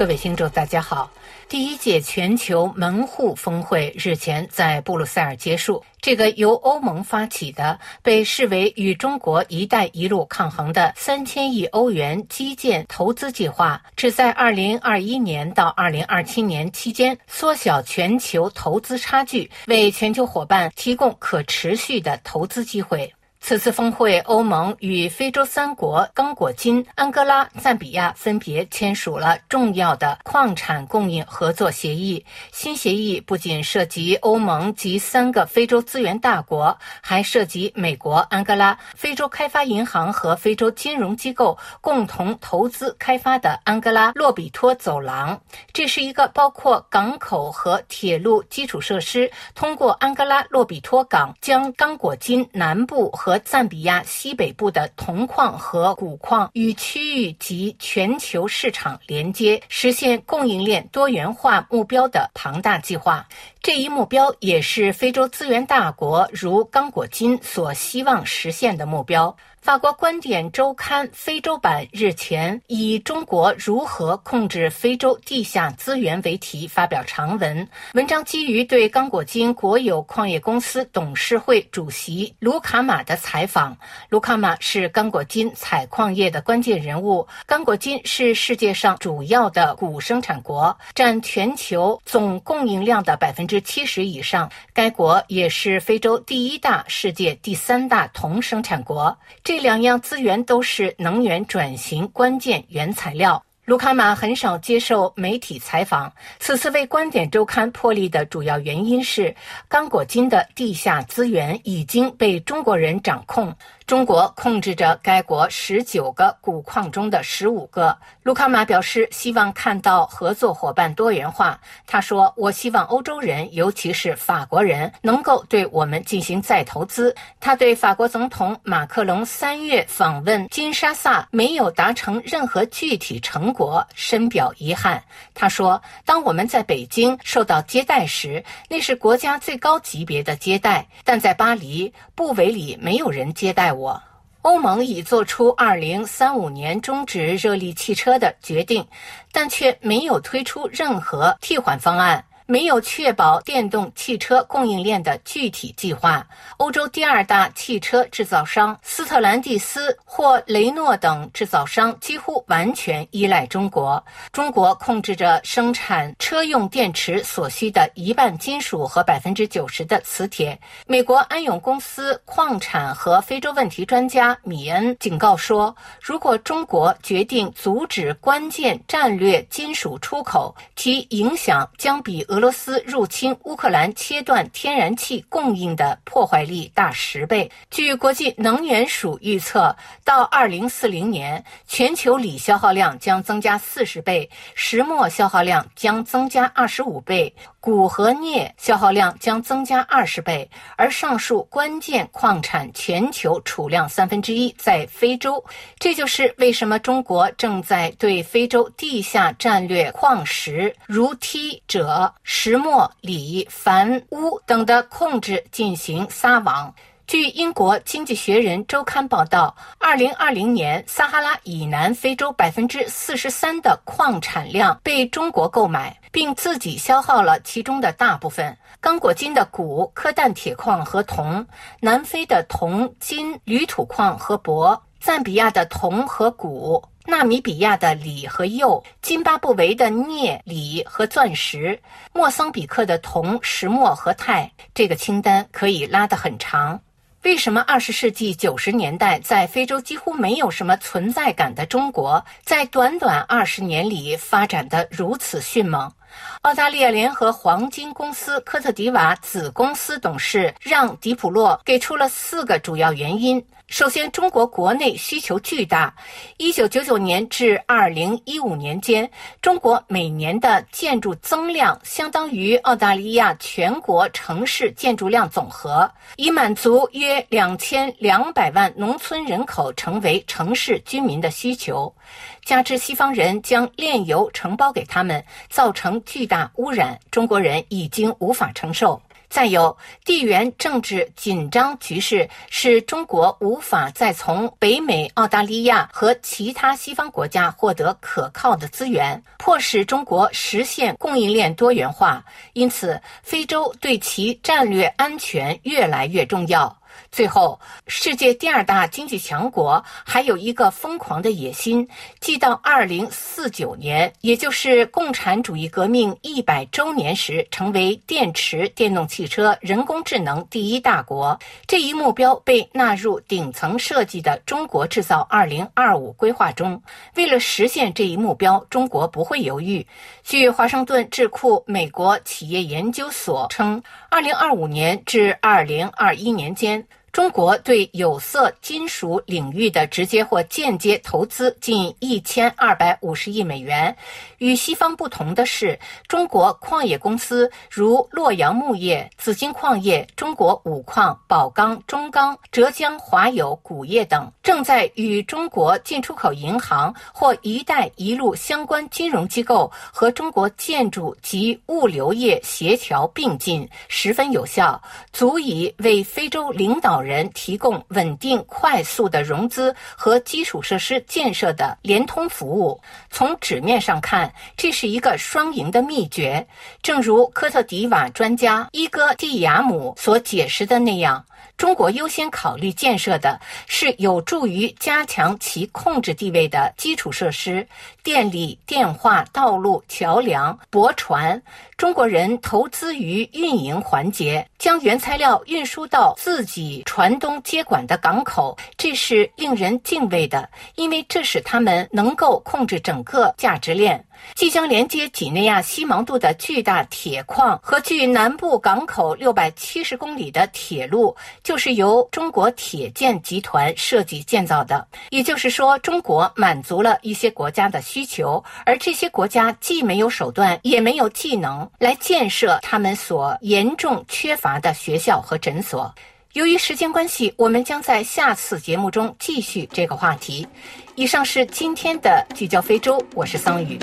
各位听众，大家好。第一届全球门户峰会日前在布鲁塞尔结束。这个由欧盟发起的、被视为与中国“一带一路”抗衡的三千亿欧元基建投资计划，旨在二零二一年到二零二七年期间缩小全球投资差距，为全球伙伴提供可持续的投资机会。此次峰会，欧盟与非洲三国刚果金、安哥拉、赞比亚分别签署了重要的矿产供应合作协议。新协议不仅涉及欧盟及三个非洲资源大国，还涉及美国、安哥拉、非洲开发银行和非洲金融机构共同投资开发的安哥拉洛比托走廊。这是一个包括港口和铁路基础设施，通过安哥拉洛比托港将刚果金南部和和赞比亚西北部的铜矿和钴矿与区域及全球市场连接，实现供应链多元化目标的庞大计划。这一目标也是非洲资源大国如刚果金所希望实现的目标。法国观点周刊非洲版日前以“中国如何控制非洲地下资源”为题发表长文。文章基于对刚果金国有矿业公司董事会主席卢卡马的采访。卢卡马是刚果金采矿业的关键人物。刚果金是世界上主要的钴生产国，占全球总供应量的百分之七十以上。该国也是非洲第一大、世界第三大铜生产国。这两样资源都是能源转型关键原材料。卢卡马很少接受媒体采访。此次为《观点周刊》破例的主要原因是，刚果金的地下资源已经被中国人掌控。中国控制着该国十九个钴矿中的十五个。卢卡马表示希望看到合作伙伴多元化。他说：“我希望欧洲人，尤其是法国人，能够对我们进行再投资。”他对法国总统马克龙三月访问金沙萨没有达成任何具体成果我深表遗憾。他说：“当我们在北京受到接待时，那是国家最高级别的接待；但在巴黎布韦里，没有人接待。”我，欧盟已做出二零三五年终止热力汽车的决定，但却没有推出任何替换方案。没有确保电动汽车供应链的具体计划。欧洲第二大汽车制造商斯特兰蒂斯或雷诺等制造商几乎完全依赖中国。中国控制着生产车用电池所需的一半金属和百分之九十的磁铁。美国安永公司矿产和非洲问题专家米恩警告说，如果中国决定阻止关键战略金属出口，其影响将比俄。俄罗斯入侵乌克兰，切断天然气供应的破坏力大十倍。据国际能源署预测，到二零四零年，全球锂消耗量将增加四十倍，石墨消耗量将增加二十五倍。钴和镍消耗量将增加二十倍，而上述关键矿产全球储量三分之一在非洲。这就是为什么中国正在对非洲地下战略矿石如梯、锗、石墨、锂、钒、钨等的控制进行撒网。据英国《经济学人》周刊报道，二零二零年撒哈拉以南非洲百分之四十三的矿产量被中国购买，并自己消耗了其中的大部分。刚果金的钴、科氮铁矿和铜，南非的铜、金、铝土矿和铂，赞比亚的铜和钴，纳米比亚的锂和铀，津巴布韦的镍、锂和钻石，莫桑比克的铜、石墨和钛。这个清单可以拉得很长。为什么二十世纪九十年代在非洲几乎没有什么存在感的中国，在短短二十年里发展的如此迅猛？澳大利亚联合黄金公司科特迪瓦子公司董事让·迪普洛给出了四个主要原因。首先，中国国内需求巨大。一九九九年至二零一五年间，中国每年的建筑增量相当于澳大利亚全国城市建筑量总和，以满足约两千两百万农村人口成为城市居民的需求。加之西方人将炼油承包给他们，造成巨大污染，中国人已经无法承受。再有，地缘政治紧张局势使中国无法再从北美、澳大利亚和其他西方国家获得可靠的资源，迫使中国实现供应链多元化。因此，非洲对其战略安全越来越重要。最后，世界第二大经济强国还有一个疯狂的野心，即到二零四九年，也就是共产主义革命一百周年时，成为电池、电动汽车、人工智能第一大国。这一目标被纳入顶层设计的“中国制造二零二五”规划中。为了实现这一目标，中国不会犹豫。据华盛顿智库美国企业研究所称，二零二五年至二零二一年间。中国对有色金属领域的直接或间接投资近一千二百五十亿美元。与西方不同的是，中国矿业公司如洛阳木业、紫金矿业、中国五矿、宝钢、中钢、浙江华友钴业等，正在与中国进出口银行或“一带一路”相关金融机构和中国建筑及物流业协调并进，十分有效，足以为非洲领导。人提供稳定、快速的融资和基础设施建设的联通服务。从纸面上看，这是一个双赢的秘诀。正如科特迪瓦专家伊戈蒂亚姆所解释的那样。中国优先考虑建设的是有助于加强其控制地位的基础设施，电力、电话、道路、桥梁、驳船。中国人投资于运营环节，将原材料运输到自己船东接管的港口，这是令人敬畏的，因为这使他们能够控制整个价值链。即将连接几内亚西芒杜的巨大铁矿和距南部港口六百七十公里的铁路，就是由中国铁建集团设计建造的。也就是说，中国满足了一些国家的需求，而这些国家既没有手段，也没有技能来建设他们所严重缺乏的学校和诊所。由于时间关系，我们将在下次节目中继续这个话题。以上是今天的聚焦非洲，我是桑宇。